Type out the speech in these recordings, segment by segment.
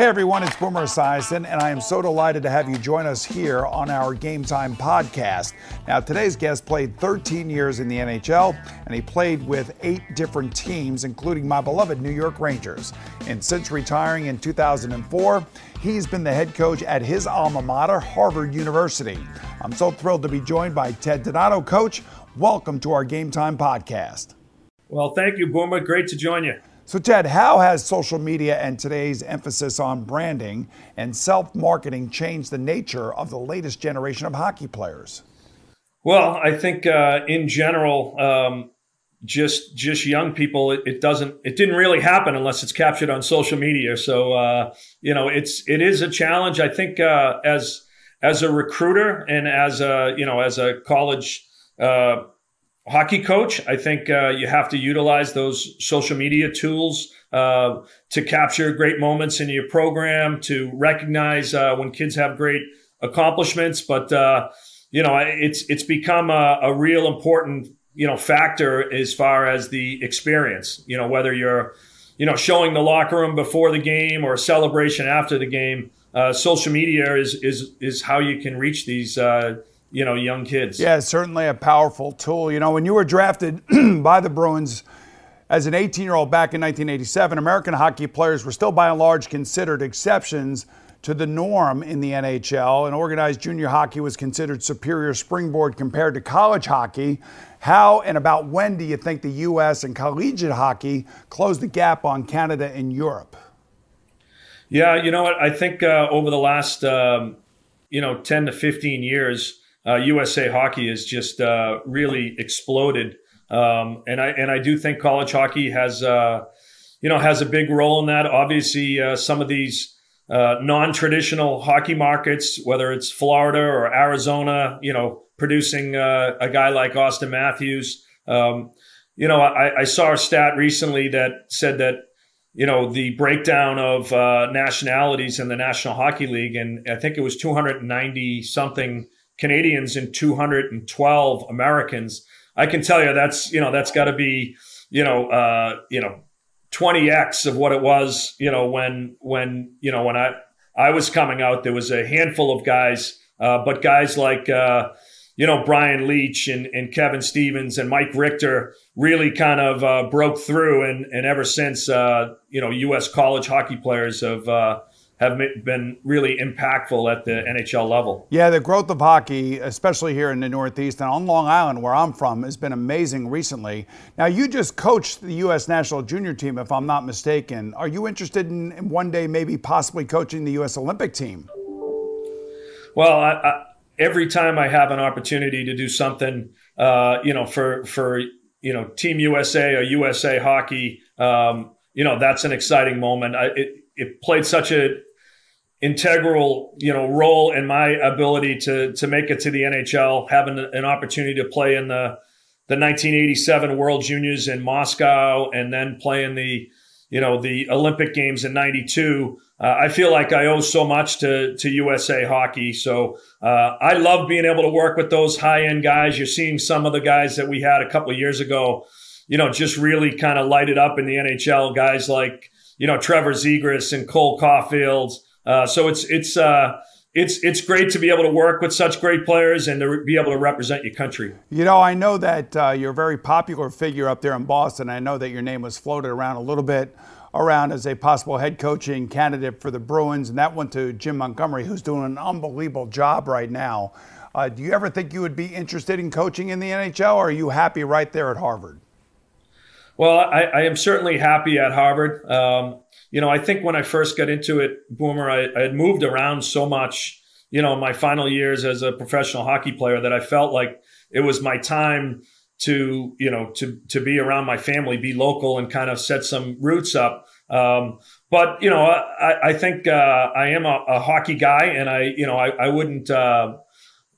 Hey everyone, it's Boomer Esiason, and I am so delighted to have you join us here on our Game Time podcast. Now, today's guest played 13 years in the NHL, and he played with eight different teams, including my beloved New York Rangers. And since retiring in 2004, he's been the head coach at his alma mater, Harvard University. I'm so thrilled to be joined by Ted Donato. Coach, welcome to our Game Time podcast. Well, thank you, Boomer. Great to join you. So, Ted, how has social media and today's emphasis on branding and self marketing changed the nature of the latest generation of hockey players? Well, I think uh, in general, um, just just young people, it, it, doesn't, it didn't really happen unless it's captured on social media. So, uh, you know, it's it is a challenge. I think uh, as as a recruiter and as a you know as a college uh, hockey coach, I think uh, you have to utilize those social media tools uh, to capture great moments in your program, to recognize uh, when kids have great accomplishments. But uh, you know, it's it's become a, a, real important you know factor as far as the experience. You know, whether you're you know showing the locker room before the game or celebration after the game. Uh, social media is is is how you can reach these uh, you know, young kids. Yeah, certainly a powerful tool. You know, when you were drafted by the Bruins as an 18 year old back in 1987, American hockey players were still by and large considered exceptions to the norm in the NHL, and organized junior hockey was considered superior springboard compared to college hockey. How and about when do you think the U.S. and collegiate hockey closed the gap on Canada and Europe? Yeah, you know what? I think uh, over the last um, you know 10 to 15 years, uh, USA hockey has just uh, really exploded. Um, and I and I do think college hockey has uh, you know has a big role in that. Obviously, uh, some of these uh, non-traditional hockey markets, whether it's Florida or Arizona, you know, producing uh, a guy like Auston Matthews. Um, you know, I, I, saw a stat recently that said that you know the breakdown of nationalities in the National Hockey League, and I think it was 290 something Canadians and 212 Americans. I can tell you that's you know that's got to be you know uh, you know 20x of what it was you know when when you know when I I was coming out there was a handful of guys uh, but guys like uh, you know Brian Leetch and, and Kevin Stevens and Mike Richter really kind of uh, broke through and and ever since uh, you know U.S. college hockey players have uh, have been really impactful at the NHL level. Yeah, the growth of hockey, especially here in the Northeast and on Long Island, where I'm from, has been amazing recently. Now, you just coached the U.S. national junior team, if I'm not mistaken. Are you interested in, in one day maybe possibly coaching the U.S. Olympic team? Well, I, I, every time I have an opportunity to do something, uh, you know, for for you know Team USA or USA Hockey, um, you know, that's an exciting moment. I, it, it played such a integral, you know, role in my ability to to make it to the NHL, having an opportunity to play in the the 1987 World Juniors in Moscow, and then playing the you know the Olympic Games in '92. Uh, I feel like I owe so much to to USA Hockey. So uh, I love being able to work with those high end guys. You're seeing some of the guys that we had a couple of years ago, you know, just really kind of light it up in the NHL. Guys like you know Trevor Zegras and Cole Caufield. Uh, so it's it's uh, it's it's great to be able to work with such great players and to be able to represent your country. You know, I know that uh, you're a very popular figure up there in Boston. I know that your name was floated around a little bit around as a possible head coaching candidate for the Bruins, and that went to Jim Montgomery, who's doing an unbelievable job right now. Uh, do you ever think you would be interested in coaching in the NHL, or are you happy right there at Harvard? Well, I, I am certainly happy at Harvard. Um, you know, I think when I first got into it, Boomer, I, I, had moved around so much, you know, my final years as a professional hockey player that I felt like it was my time to, you know, to to be around my family, be local, and kind of set some roots up. Um, but you know, I, I think uh, I am a, a, hockey guy, and I, you know, I, I wouldn't. Uh,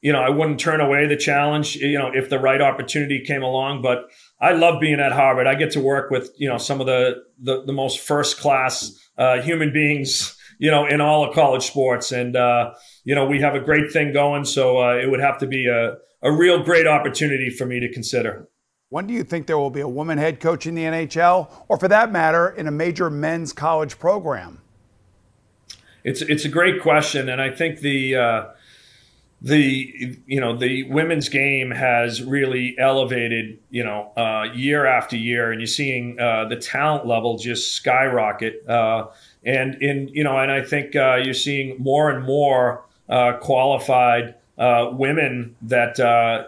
you know, I wouldn't turn away the challenge, you know, if the right opportunity came along. But I love being at Harvard. I get to work with, you know, some of the the, the most first class uh, human beings, you know, in all of college sports. And uh, you know, we have a great thing going. So uh, it would have to be a a real great opportunity for me to consider. When do you think there will be a woman head coach in the NHL, or for that matter, in a major men's college program? It's it's a great question, and I think the uh, the you know the women's game has really elevated you know uh, year after year, and you're seeing uh, the talent level just skyrocket. Uh, and in you know, and I think uh, you're seeing more and more uh, qualified uh, women that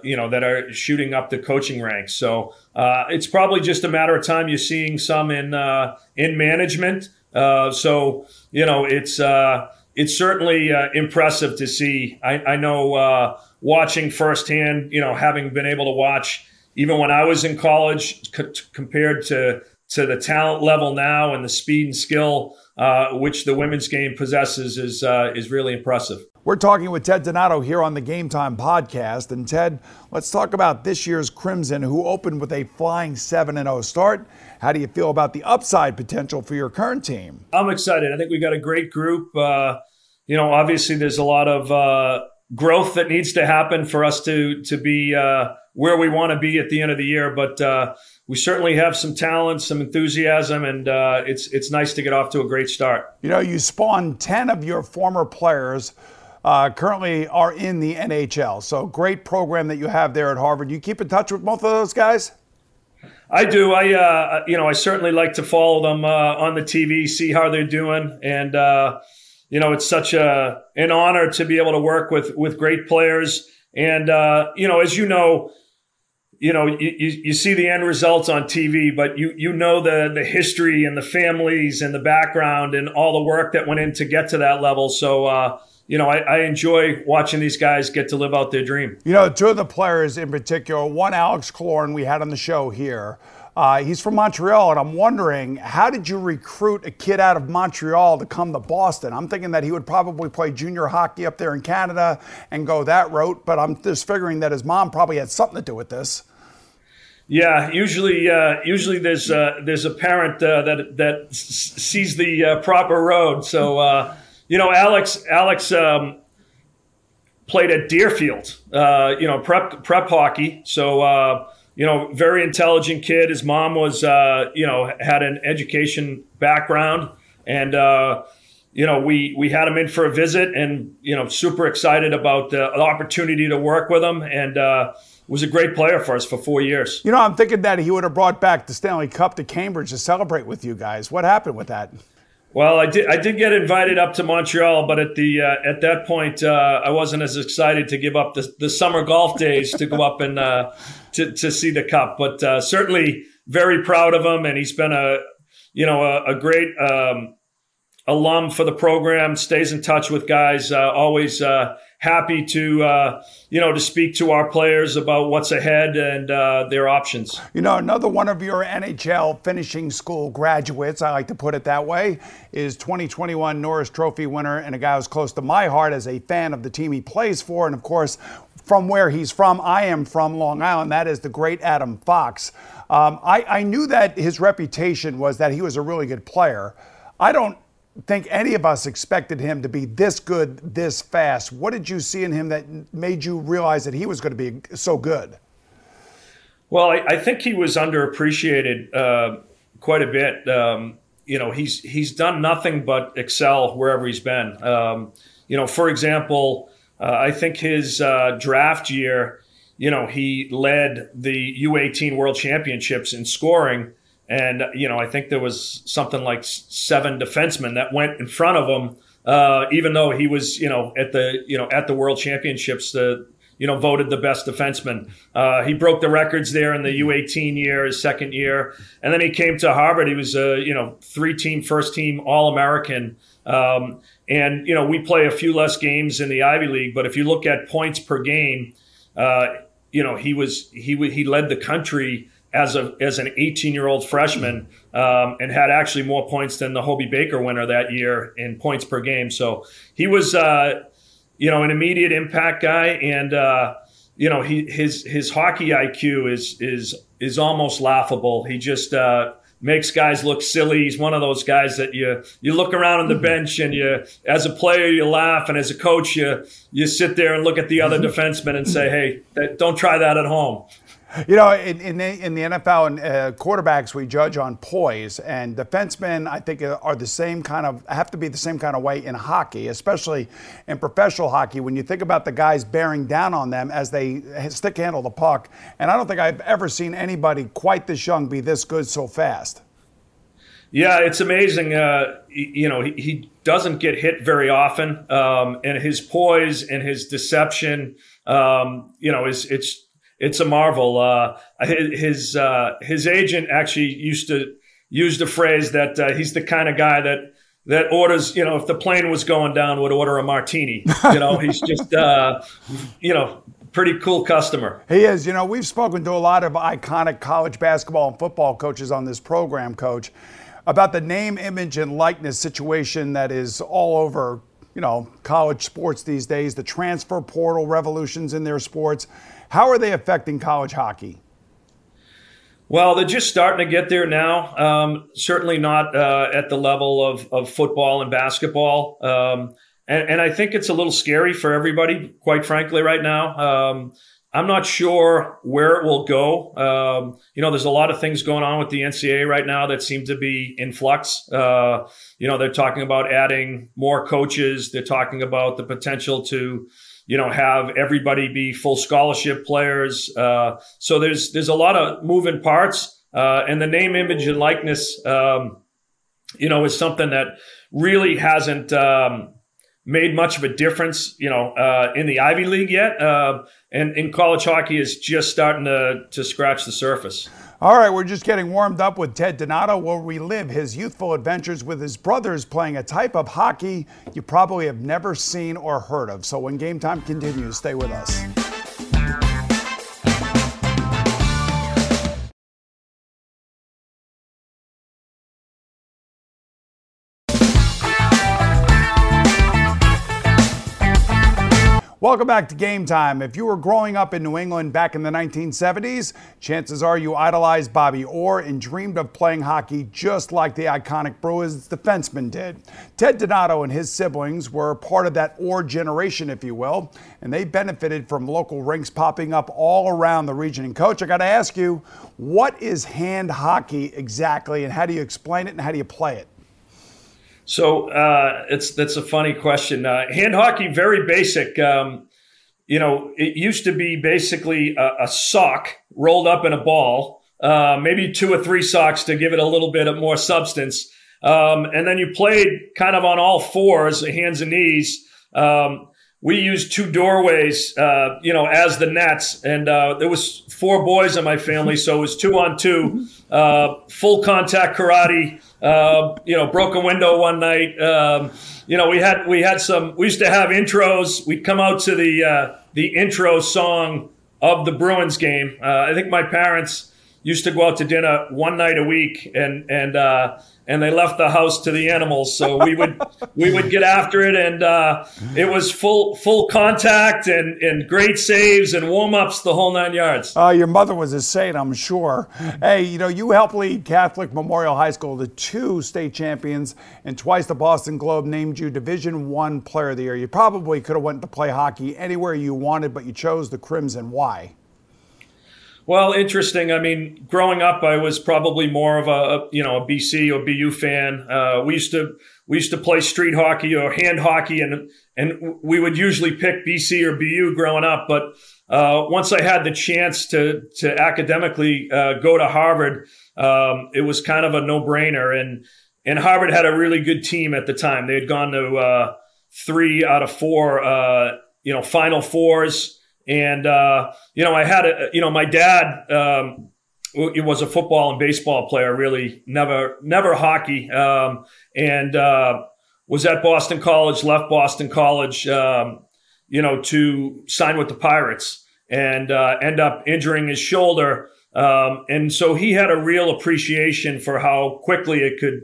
you know that are shooting up the coaching ranks. So it's probably just a matter of time. You're seeing some in in management. so you know, it's it's certainly uh, impressive to see. I, I know uh, watching firsthand, you know, having been able to watch even when I was in college compared to to the talent level now and the speed and skill uh, which the women's game possesses is uh, is really impressive. We're talking with Ted Donato here on the Game Time podcast. And Ted, let's talk about this year's Crimson, who opened with a flying 7 0 start. How do you feel about the upside potential for your current team? I'm excited. I think we got a great group. Uh, you know, obviously, there's a lot of uh, growth that needs to happen for us to to be uh, where we want to be at the end of the year. But uh, we certainly have some talent, some enthusiasm, and uh, it's it's nice to get off to a great start. You know, you spawned ten of your former players uh, currently are in the NHL. So great program that you have there at Harvard. You keep in touch with both of those guys? I do. I uh, you know I certainly like to follow them uh, on the TV, see how they're doing, and uh, you know it's such a an honor to be able to work with with great players. And uh, you know, as you know, you know you, you see the end results on TV, but you you know the the history and the families and the background and all the work that went in to get to that level. So uh, you know, I, I, enjoy watching these guys get to live out their dream. You know, two of the players in particular, one Alex Killorn we had on the show here. Uh, he's from Montreal, and I'm wondering, how did you recruit a kid out of Montreal to come to Boston? I'm thinking that he would probably play junior hockey up there in Canada and go that route, but I'm just figuring that his mom probably had something to do with this. Yeah, usually, uh, usually there's uh, there's a parent uh, that that sees the uh, proper road. So uh, you know, Alex, Alex um, played at Deerfield, uh, you know, prep prep hockey. So uh, you know, very intelligent kid. His mom was, uh, you know, had an education background, and uh, you know, we we had him in for a visit, and you know, super excited about the opportunity to work with him, and uh, was a great player for us for four years. You know, I'm thinking that he would have brought back the Stanley Cup to Cambridge to celebrate with you guys. What happened with that? Well, I did. I did get invited up to Montreal, but at the uh, at that point, uh, I wasn't as excited to give up the, the summer golf days to go up and uh, to to see the cup. But uh, certainly very proud of him, and he's been a you know a, a great um, alum for the program. Stays in touch with guys. Uh, always uh, happy to uh, you know to speak to our players about what's ahead and uh, their options. You know, another one of your NHL finishing school graduates, I like to put it that way, is 2021 Norris Trophy winner and a guy who's close to my heart as a fan of the team he plays for, and of course. From where he's from, I am from Long Island. That is the great Adam Fox. Um, I, I knew that his reputation was that he was a really good player. I don't think any of us expected him to be this good this fast. What did you see in him that made you realize that he was going to be so good? Well, I, I think he was underappreciated uh, quite a bit. Um, you know, he's he's done nothing but excel wherever he's been. Um, you know, for example, uh, I think his uh, draft year, you know, he led the U18 World Championships in scoring. And, you know, I think there was something like seven defensemen that went in front of him, uh, even though he was, you know, at the, you know, at the World Championships, the, you know, voted the best defenseman. Uh, he broke the records there in the U18 year, his second year, and then he came to Harvard. He was a you know three team, first team All American. Um, and you know we play a few less games in the Ivy League, but if you look at points per game, uh, you know he was he he led the country as a as an 18 year old freshman um, and had actually more points than the Hobey Baker winner that year in points per game. So he was. Uh, you know, an immediate impact guy, and uh, you know, he his his hockey IQ is is is almost laughable. He just uh, makes guys look silly. He's one of those guys that you you look around on the mm-hmm. bench and you, as a player, you laugh, and as a coach, you you sit there and look at the other mm-hmm. defensemen and say, "Hey, don't try that at home." You know, in, in, the, in the NFL and uh, quarterbacks, we judge on poise, and defensemen, I think, are the same kind of have to be the same kind of way in hockey, especially in professional hockey. When you think about the guys bearing down on them as they stick handle the puck, and I don't think I've ever seen anybody quite this young be this good so fast. Yeah, it's amazing. Uh, you know, he, he, doesn't get hit very often, um, and his poise and his deception, um, you know, is it's it's a marvel. Uh, his uh, his agent actually used to use the phrase that uh, he's the kind of guy that that orders. You know, if the plane was going down, would order a martini. You know, he's just uh, you know pretty cool customer. He is. You know, we've spoken to a lot of iconic college basketball and football coaches on this program, Coach, about the name, image, and likeness situation that is all over. You know, college sports these days, the transfer portal revolutions in their sports. How are they affecting college hockey? Well, they're just starting to get there now. Um, certainly not uh, at the level of, of football and basketball. Um, and, and, I think it's a little scary for everybody, quite frankly, right now. Um, I'm not sure where it will go. Um, you know, there's a lot of things going on with the NCAA right now that seem to be in flux. Uh, you know, they're talking about adding more coaches. They're talking about the potential to you know, have everybody be full scholarship players. Uh, so there's there's a lot of moving parts, uh, and the name, image, and likeness, um, you know, is something that really hasn't um, made much of a difference, you know, uh, in the Ivy League yet, uh, and in college hockey is just starting to to scratch the surface. All right, we're just getting warmed up with Ted Donato. Where We'll relive his youthful adventures with his brothers playing a type of hockey you probably have never seen or heard of. So when game time continues, stay with us. Welcome back to Game Time. If you were growing up in New England back in the 1970s, chances are you idolized Bobby Orr and dreamed of playing hockey just like the iconic Bruins defenseman did. Ted Donato and his siblings were part of that Orr generation, if you will, and they benefited from local rinks popping up all around the region. And, Coach, I got to ask you, what is hand hockey exactly, and how do you explain it and how do you play it? So uh, it's that's a funny question. Uh, hand hockey, very basic. Um, you know, it used to be basically a, a sock rolled up in a ball, uh, maybe two or three socks to give it a little bit of more substance, um, and then you played kind of on all fours, hands and knees. Um, we used two doorways, uh, you know, as the nets, and uh, there was four boys in my family, so it was two on two, uh, full contact karate. Uh, you know, broke a window one night. Um, you know, we had we had some. We used to have intros. We'd come out to the uh, the intro song of the Bruins game. Uh, I think my parents used to go out to dinner one night a week, and and and they left the house to the animals. So we would we would get after it, and uh, it was full full contact and and great saves and warm ups, the whole nine yards. Uh, your mother was a saint, I'm sure. Hey, you know you helped lead Catholic Memorial High School to two state champions, and twice the Boston Globe named you Division One Player of the Year. You probably could have went to play hockey anywhere you wanted, but you chose the Crimson. Why? Well, interesting. I mean, growing up, I was probably more of a, a you know a BC or BU fan. Uh, we used to we used to play street hockey or hand hockey, and and we would usually pick BC or BU growing up. But uh, once I had the chance to to academically uh, go to Harvard, um, it was kind of a no brainer. And and Harvard had a really good team at the time. They had gone to uh, three out of four, uh, you know, Final Fours. And, uh, you know, I had a, you know, my dad, um, it was a football and baseball player, really never, never hockey. Um, and, uh, was at Boston College, left Boston College, um, you know, to sign with the Pirates and, uh, end up injuring his shoulder. Um, and so he had a real appreciation for how quickly it could,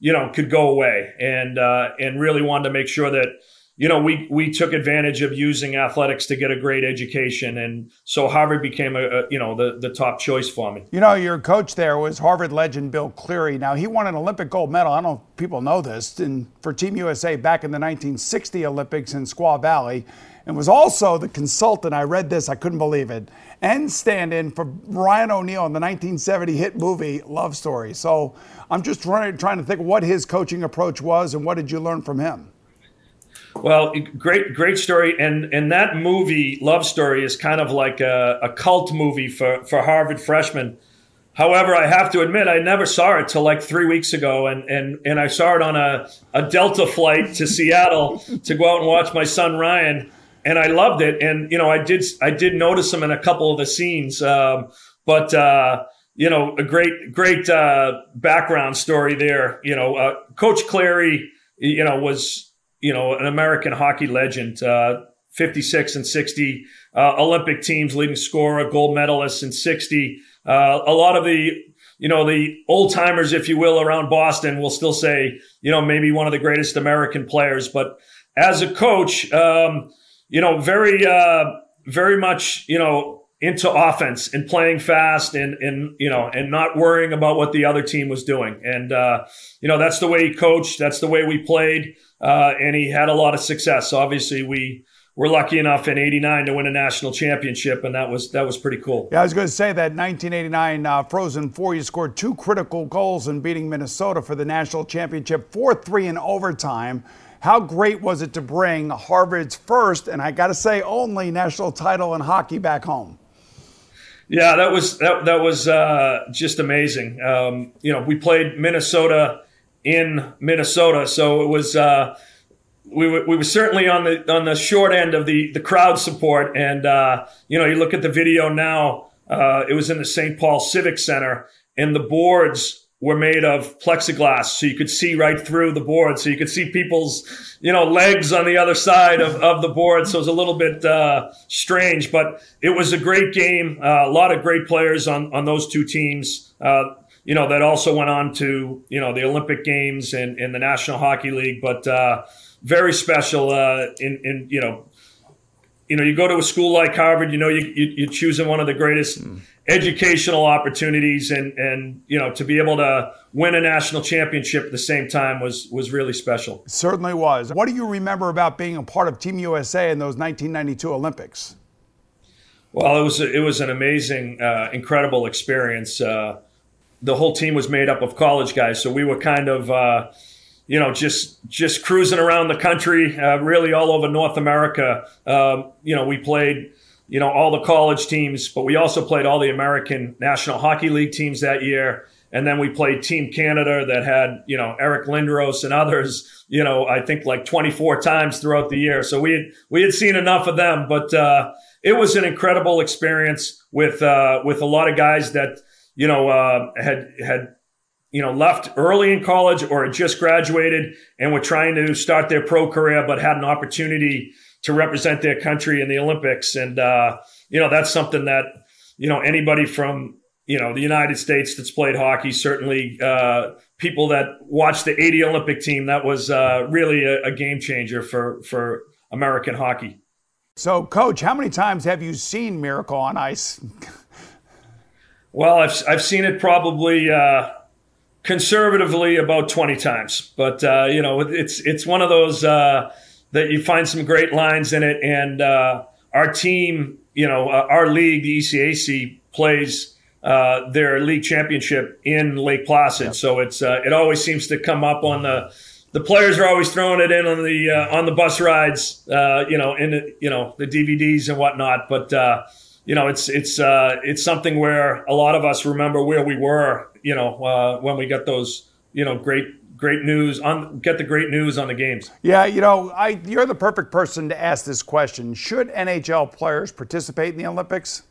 you know, could go away and, uh, and really wanted to make sure that, you know, we we took advantage of using athletics to get a great education, and so Harvard became a, a, you know the the top choice for me. You know, your coach there was Harvard legend Bill Cleary. Now he won an Olympic gold medal. I don't know if people know this, and for Team USA back in the 1960 Olympics in Squaw Valley, and was also the consultant. I read this, I couldn't believe it, and stand-in for Ryan O'Neal in the 1970 hit movie Love Story. So I'm just trying trying to think what his coaching approach was, and what did you learn from him? Well, great, great story, and and that movie, Love Story, is kind of like a, a cult movie for for Harvard freshmen. However, I have to admit, I never saw it till like three weeks ago, and and and I saw it on a a Delta flight to Seattle to go out and watch my son Ryan, and I loved it. And you know, I did I did notice him in a couple of the scenes, um, but. Uh, you know, a great, great uh, background story there. You know, uh, Coach Cleary, you know, was you know, an American hockey legend, uh, 56 and 60 uh, Olympic teams, leading scorer, gold medalist in 60. Uh, a lot of the, you know, the old timers, if you will, around Boston will still say, you know, maybe one of the greatest American players. But as a coach, um, you know, very, uh, very much, you know, into offense and playing fast and and you know and not worrying about what the other team was doing and uh, you know that's the way he coached that's the way we played uh, and he had a lot of success. Obviously, we were lucky enough in '89 to win a national championship, and that was that was pretty cool. Yeah, I was going to say that 1989 uh, Frozen Four, you scored two critical goals in beating Minnesota for the national championship, four three in overtime. How great was it to bring Harvard's first, and I got to say, only national title in hockey back home? Yeah, that was that, that was uh, just amazing. Um, you know, we played Minnesota in Minnesota. So it was uh, we were, we were certainly on the on the short end of the the crowd support. And uh, you know, you look at the video now. Uh, it was in the St. Paul Civic Center, and the boards were made of plexiglass, so you could see right through the board. So you could see people's, you know, legs on the other side of, of the board. So it was a little bit uh, strange, but it was a great game. Uh, a lot of great players on on those two teams. Uh, you know, that also went on to, you know, the Olympic Games and, and the National Hockey League, but uh, very special uh, in, in, you know, you know, you go to a school like Harvard, you know, you, you, are choosing one of the greatest mm. Educational opportunities and, and, you know, to be able to win a national championship at the same time was, was really special. It certainly was. What do you remember about being a part of Team USA in those 1992 Olympics? Well, it was, it was an amazing, uh, incredible experience. Uh, the whole team was made up of college guys, so we were kind of uh, you know just just cruising around the country, uh, really all over North America. Um, you know, we played you know all the college teams, but we also played all the American National Hockey League teams that year. And then we played Team Canada that had, you know, Eric Lindros and others, you know, I think like 24 times throughout the year. So we had, we had seen enough of them, but, uh, it was an incredible experience with, uh, with a lot of guys that, you know, uh, had had you know left early in college or had just graduated and were trying to start their pro career, but had an opportunity to represent their country in the Olympics. And uh, you know, that's something that you know anybody from you know the United States that's played hockey, certainly uh, people that watched the '80 Olympic team, that was uh, really a, a game changer for for American hockey. So, coach, how many times have you seen Miracle on Ice? Well, I've I've seen it probably uh, conservatively about twenty times, but uh, you know it's it's one of those uh, that you find some great lines in it, and uh, our team, you know, uh, our league, the ECAC, plays uh, their league championship in Lake Placid. So it's uh, it always seems to come up on the the players are always throwing it in on the uh, on the bus rides, uh, you know, in the, you know the DVDs and whatnot. But uh, you know, it's it's uh, it's something where a lot of us remember where we were, you know, uh, when we got those, you know, great great news on get the great news on the games. Yeah, you know, I you're the perfect person to ask this question. Should NHL players participate in the Olympics?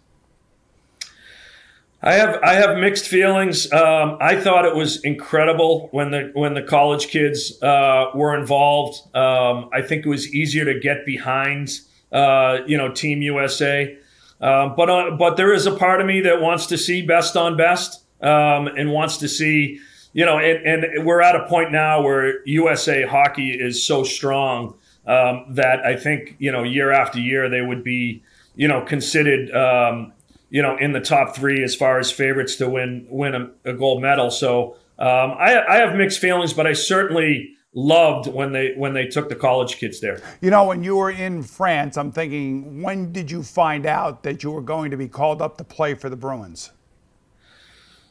I have I have mixed feelings. Um, I thought it was incredible when the when the college kids uh, were involved. Um, I think it was easier to get behind, uh, you know, Team USA. Um, but uh, but there is a part of me that wants to see best on best um, and wants to see, you know, and, and, we're at a point now where USA hockey is so strong um, that I think you know year after year they would be, you know, considered um, you know, in the top three as far as favorites to win win a, a gold medal. So um, I, I have mixed feelings, but I certainly loved when they when they took the college kids there. You know, when you were in France, I'm thinking, when did you find out that you were going to be called up to play for the Bruins?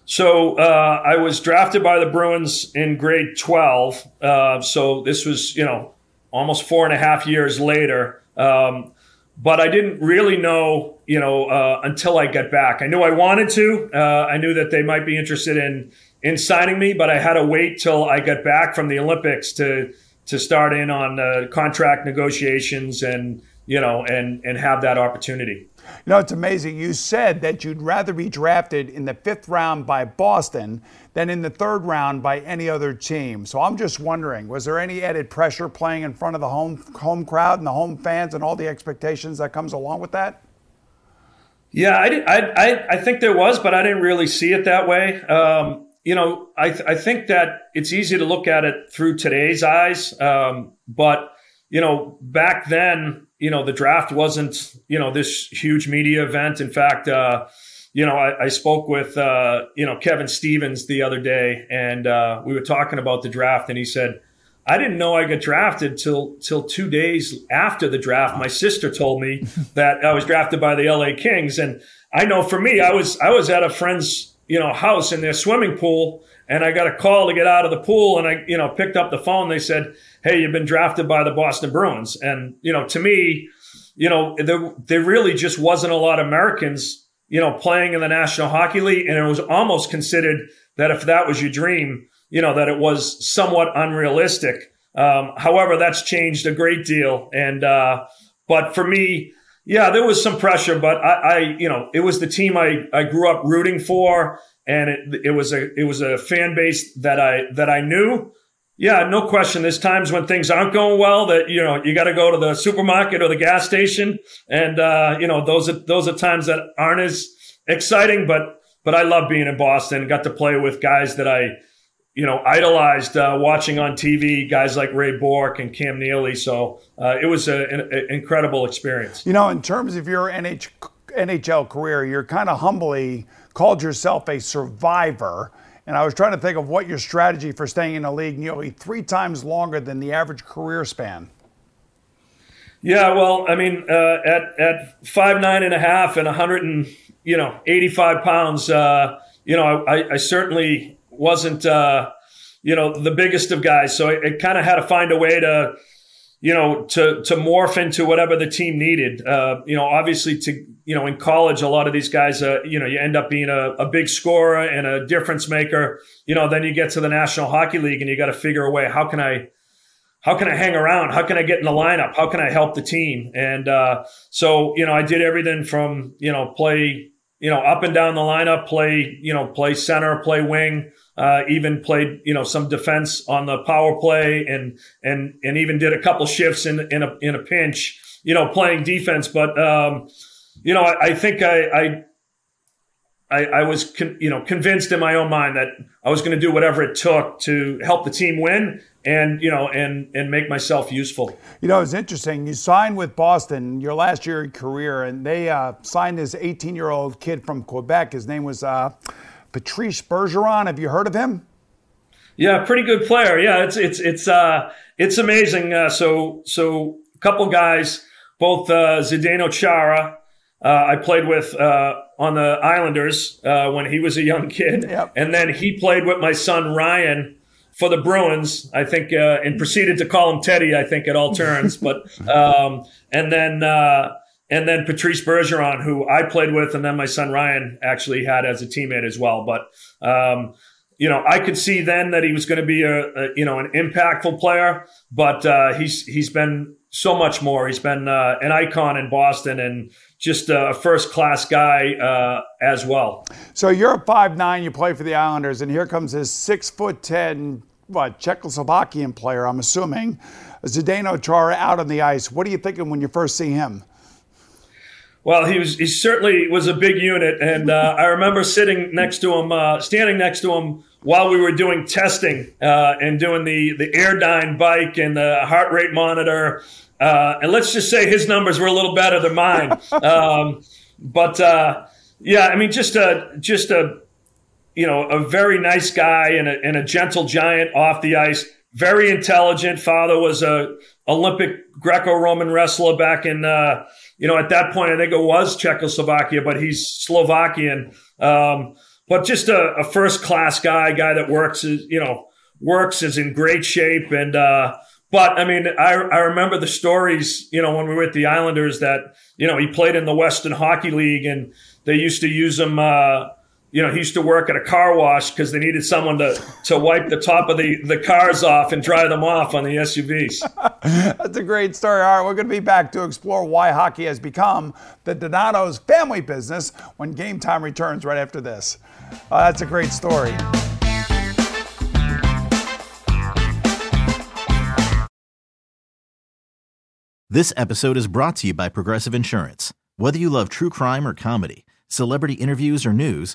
So uh, I was drafted by the Bruins in grade 12. Uh, so this was, you know, almost four and a half years later. Um, but I didn't really know, you know, uh, until I got back. I knew I wanted to. Uh, I knew that they might be interested in in signing me, but I had to wait till I got back from the Olympics to to start in on uh, contract negotiations and you know and and have that opportunity. You know, it's amazing. You said that you'd rather be drafted in the fifth round by Boston than in the third round by any other team. So I'm just wondering, was there any added pressure playing in front of the home home crowd and the home fans and all the expectations that comes along with that? Yeah, I, did, I, I, I think there was, but I didn't really see it that way. Um, you know, I, th- I think that it's easy to look at it through today's eyes, um, but you know, back then, you know, the draft wasn't, you know, this huge media event. In fact, uh, you know, I, I spoke with, uh, you know, Kevin Stevens the other day and uh, we were talking about the draft and he said, I didn't know I got drafted till till two days after the draft. My sister told me that I was drafted by the LA Kings, and I know for me, I was I was at a friend's you know house in their swimming pool, and I got a call to get out of the pool, and I you know picked up the phone. They said, hey, you've been drafted by the Boston Bruins. And, you know, to me, you know, there, there really just wasn't a lot of Americans, you know, playing in the National Hockey League. And it was almost considered that if that was your dream, you know, that it was somewhat unrealistic. Um, however, that's changed a great deal. And, uh, but for me, yeah, there was some pressure, but I, I, you know, it was the team I, I grew up rooting for. And it, it was a, it was a fan base that I, that I knew. Yeah, no question. There's times when things aren't going well that you know you got to go to the supermarket or the gas station, and uh, you know those are those are times that aren't as exciting. But but I love being in Boston. Got to play with guys that I you know idolized uh, watching on TV, guys like Ray Bourque and Cam Neely. So uh, it was a, an, an incredible experience. You know, in terms of your NH, NHL career, you're kind of humbly called yourself a survivor. And I was trying to think of what your strategy for staying in a league nearly three times longer than the average career span. Yeah, well, I mean, uh, at at five nine and a a half and hundred and you know eighty five pounds, uh, you know, I, I certainly wasn't uh, you know the biggest of guys, so it, I kind of had to find a way to you know, to to morph into whatever the team needed. Uh, you know, obviously, to you know, in college, a lot of these guys, uh, you know, you end up being a, a big scorer and a difference maker. You know, then you get to the National Hockey League, and you got to figure a way how can I. How can I hang around? How can I get in the lineup? How can I help the team? And uh, so, you know, I did everything from you know play you know up and down the lineup, play you know play center, play wing, uh, even played, you know, some defense on the power play, and and and even did a couple shifts in in a in a pinch, you know, playing defense. But um, you know, I, I think I, I I, I, was, con- you know, convinced in my own mind that I was going to do whatever it took to help the team win and, you know, and and make myself useful. You know, it's interesting. You signed with Boston your last year of career, and they uh, signed this 18-year-old kid from Quebec. His name was. Uh, Patrice Bergeron. Have you heard of him? Yeah, pretty good player. Yeah, it's it's it's uh it's amazing. Uh, so so a couple guys, both uh, Zdeno Chara, uh, I played with uh, on the Islanders uh, when he was a young kid, yep. and then he played with my son Ryan for the Bruins, I think, uh, and proceeded to call him Teddy. I think at all turns, but um, and then uh, and then Patrice Bergeron, who I played with, and then my son Ryan actually had as a teammate as well. But um, you know, I could see then that he was going to be a, a, you know an impactful player, but uh, he's he's been so much more. He's been uh, an icon in Boston and just a first class guy uh, as well. So you're a five nine. You play for the Islanders, and here comes this six foot ten, what Czechoslovakian player? I'm assuming, Zdeno Chara out on the ice. What are you thinking when you first see him? Well, he was he certainly was a big unit, and uh, I remember sitting next to him, uh, standing next to him while we were doing testing uh, and doing the the Airdyne bike and the heart rate monitor. Uh, and let's just say his numbers were a little better than mine. Um, but uh, yeah, I mean, just a just a you know a very nice guy and a, and a gentle giant off the ice. Very intelligent. Father was a Olympic Greco-Roman wrestler back in uh, you know, at that point, I think it was Czechoslovakia, but he's Slovakian. Um, but just a, a first class guy, guy that works, is, you know, works is in great shape. And, uh, but I mean, I, I remember the stories, you know, when we were at the Islanders that, you know, he played in the Western Hockey League and they used to use him, uh, you know, he used to work at a car wash because they needed someone to, to wipe the top of the, the cars off and dry them off on the SUVs. That's a great story. All right, we're going to be back to explore why hockey has become the Donato's family business when game time returns right after this. Uh, that's a great story. This episode is brought to you by Progressive Insurance. Whether you love true crime or comedy, celebrity interviews or news,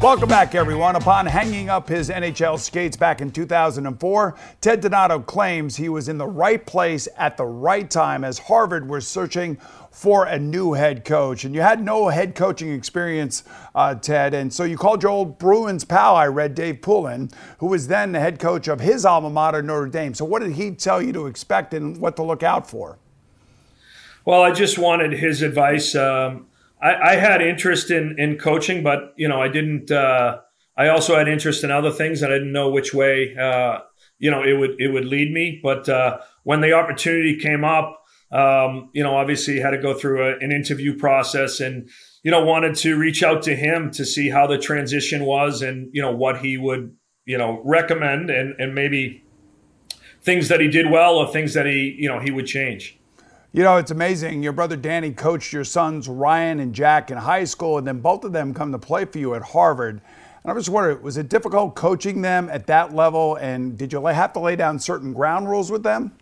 Welcome back, everyone. Upon hanging up his NHL skates back in 2004, Ted Donato claims he was in the right place at the right time as Harvard was searching for a new head coach. And you had no head coaching experience, uh, Ted, and so you called your old Bruins pal, I read, Dave Poulin, who was then the head coach of his alma mater, Notre Dame. So, what did he tell you to expect and what to look out for? Well, I just wanted his advice. Um, I, I, had interest in in coaching, but you know, I didn't. Uh, I also had interest in other things, and I didn't know which way uh, you know it would it would lead me. But uh, when the opportunity came up, um, you know, obviously had to go through a, an interview process, and you know, wanted to reach out to him to see how the transition was, and you know, what he would you know recommend, and and maybe things that he did well or things that he you know he would change. You know, it's amazing. Your brother Danny coached your sons Ryan and Jack in high school, and then both of them come to play for you at Harvard. And I was just wondering, was it difficult coaching them at that level? And did you have to lay down certain ground rules with them?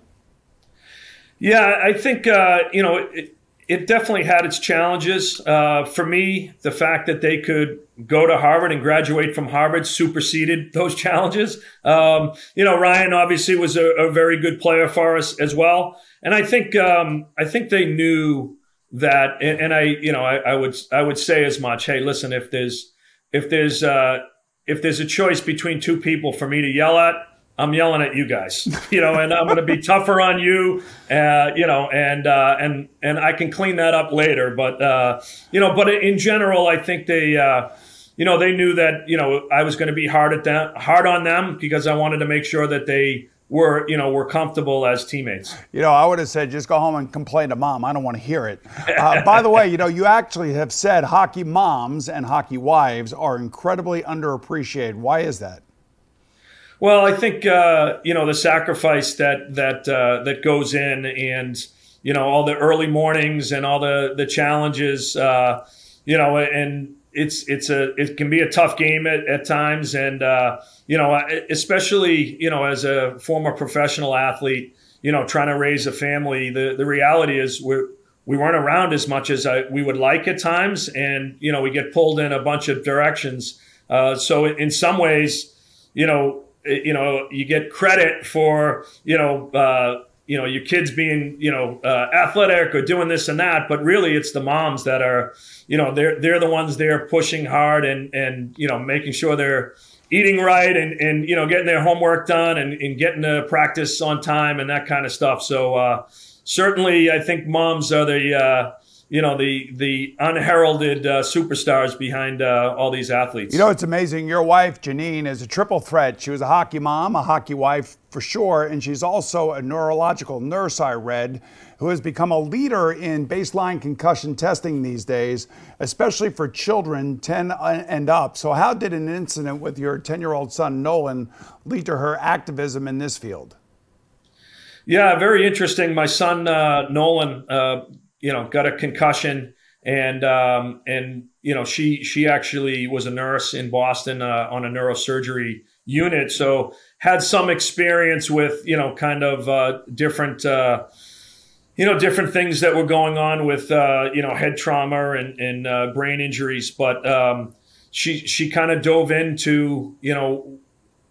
Yeah, I think uh, you know it, it definitely had its challenges. Uh, for me, the fact that they could go to Harvard and graduate from Harvard superseded those challenges. Um, you know, Ryan obviously was a, a, very good player for us as well, and I think um, I think they knew that. And, and I, you know, I, I, would I would say as much. Hey, listen, if there's if there's uh, if there's a choice between two people for me to yell at, I'm yelling at you guys, you know, and I'm going to be tougher on you, uh, you know, and uh, and and I can clean that up later. But uh, you know, but in general, I think they, uh, you know, they knew that you know I was going to be hard at them, hard on them because I wanted to make sure that they were you know were comfortable as teammates. You know, I would have said just go home and complain to mom. I don't want to hear it. Uh, by the way, you know, you actually have said hockey moms and hockey wives are incredibly underappreciated. Why is that? Well, I think uh, you know the sacrifice that that uh, that goes in, and you know all the early mornings and all the the challenges. Uh, you know, and it's it's a it can be a tough game at, at times, and uh, you know, especially you know as a former professional athlete, you know, trying to raise a family. The the reality is we're we weren't around as much as I, we would like at times, and you know we get pulled in a bunch of directions. Uh, so in some ways, you know, you know, you get credit for, you know, uh, you know, your kids being, you know, uh, athletic or doing this and that, but really it's the moms that are, you know, they're they're the ones there pushing hard and and you know making sure they're eating right and and you know getting their homework done and, and getting to practice on time and that kind of stuff. So uh, certainly, I think moms are the uh, you know the the unheralded uh, superstars behind uh, all these athletes. You know, it's amazing. Your wife Janine is a triple threat. She was a hockey mom, a hockey wife for sure, and she's also a neurological nurse. I read, who has become a leader in baseline concussion testing these days, especially for children 10 and up. So, how did an incident with your 10 year old son Nolan lead to her activism in this field? Yeah, very interesting. My son uh, Nolan uh, you know, got a concussion, and um, and you know, she she actually was a nurse in Boston uh, on a neurosurgery unit, so had some experience with you know, kind of uh, different. Uh, you know, different things that were going on with, uh, you know, head trauma and, and uh, brain injuries. But um, she she kind of dove into, you know,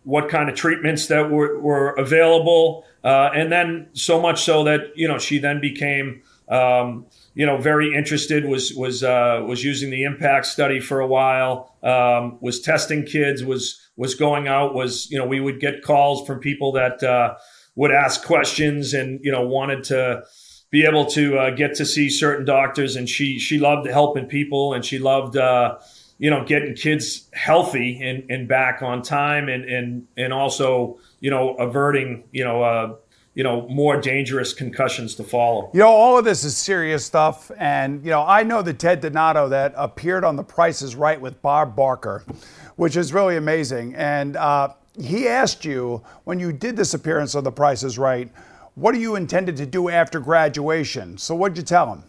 what kind of treatments that were, were available. Uh, and then so much so that, you know, she then became um, you know, very interested. Was was uh, was using the impact study for a while. Um, was testing kids. Was was going out. Was you know, we would get calls from people that uh, would ask questions and you know wanted to be able to uh, get to see certain doctors. And she she loved helping people, and she loved uh, you know getting kids healthy and, and back on time, and and and also you know averting you know uh, you know, more dangerous concussions to follow. You know, all of this is serious stuff. And, you know, I know the Ted Donato that appeared on The Price is Right with Bob Barker, which is really amazing. And uh, he asked you, when you did this appearance on The Price is Right, what are you intended to do after graduation? So what'd you tell him?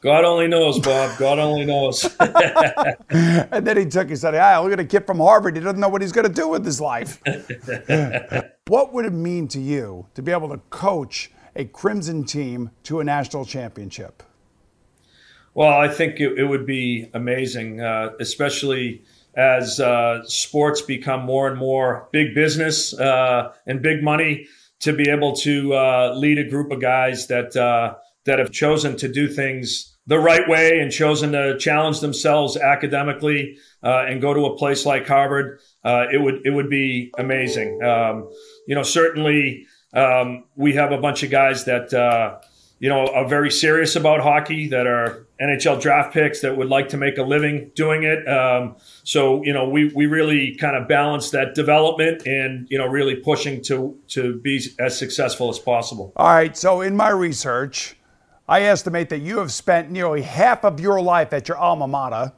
God only knows, Bob. God only knows. and then he took, he said, ah, look at a kid from Harvard. He doesn't know what he's going to do with his life. what would it mean to you to be able to coach a Crimson team to a national championship? Well, I think it, it would be amazing, uh, especially as uh, sports become more and more big business uh, and big money to be able to uh, lead a group of guys that uh, that have chosen to do things the right way and chosen to challenge themselves academically uh, and go to a place like Harvard, uh, it would it would be amazing. Um, you know, certainly um, we have a bunch of guys that uh, you know are very serious about hockey that are NHL draft picks that would like to make a living doing it. Um, so you know, we we really kind of balance that development and you know really pushing to to be as successful as possible. All right. So in my research. I estimate that you have spent nearly half of your life at your alma mater.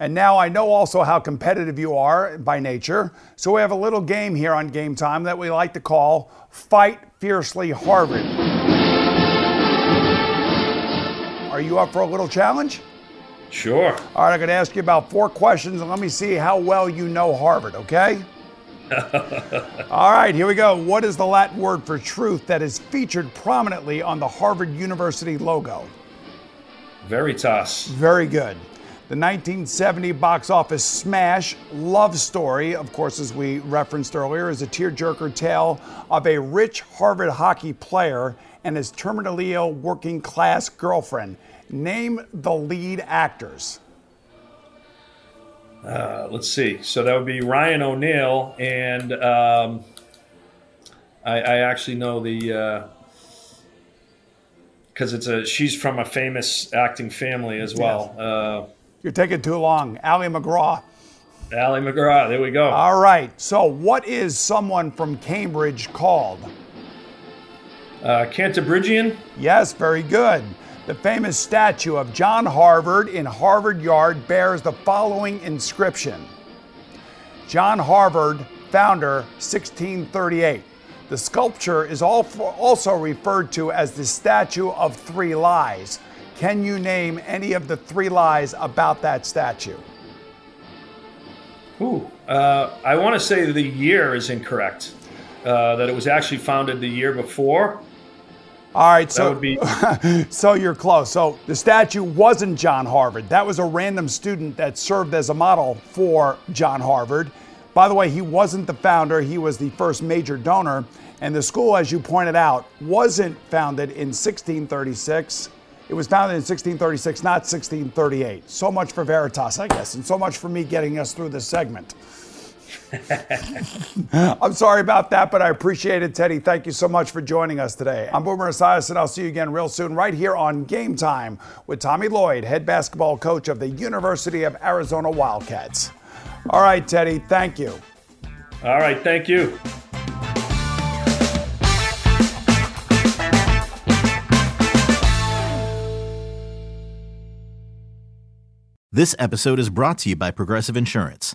And now I know also how competitive you are by nature. So we have a little game here on Game Time that we like to call Fight Fiercely Harvard. Are you up for a little challenge? Sure. All right, I'm going to ask you about four questions and let me see how well you know Harvard, okay? All right, here we go. What is the Latin word for truth that is featured prominently on the Harvard University logo? Veritas. Very good. The 1970 box office smash Love Story, of course, as we referenced earlier, is a tearjerker tale of a rich Harvard hockey player and his terminally ill working class girlfriend. Name the lead actors. Uh, let's see. So that would be Ryan O'Neal, and um, I, I, actually know the because uh, it's a she's from a famous acting family as well. Yes. Uh, You're taking too long, Ali MacGraw. Ali MacGraw. There we go. All right. So, what is someone from Cambridge called? Uh, Cantabrigian. Yes, very good. The famous statue of John Harvard in Harvard Yard bears the following inscription John Harvard, founder, 1638. The sculpture is also referred to as the Statue of Three Lies. Can you name any of the three lies about that statue? Ooh, uh, I want to say the year is incorrect. Uh, that it was actually founded the year before. All right, so be... so you're close. So the statue wasn't John Harvard. That was a random student that served as a model for John Harvard. By the way, he wasn't the founder, he was the first major donor. And the school, as you pointed out, wasn't founded in 1636. It was founded in 1636, not 1638. So much for Veritas, I guess, and so much for me getting us through this segment. I'm sorry about that, but I appreciate it, Teddy. Thank you so much for joining us today. I'm Boomer Esiason, and I'll see you again real soon, right here on Game Time with Tommy Lloyd, head basketball coach of the University of Arizona Wildcats. All right, Teddy, thank you. All right, thank you. This episode is brought to you by Progressive Insurance.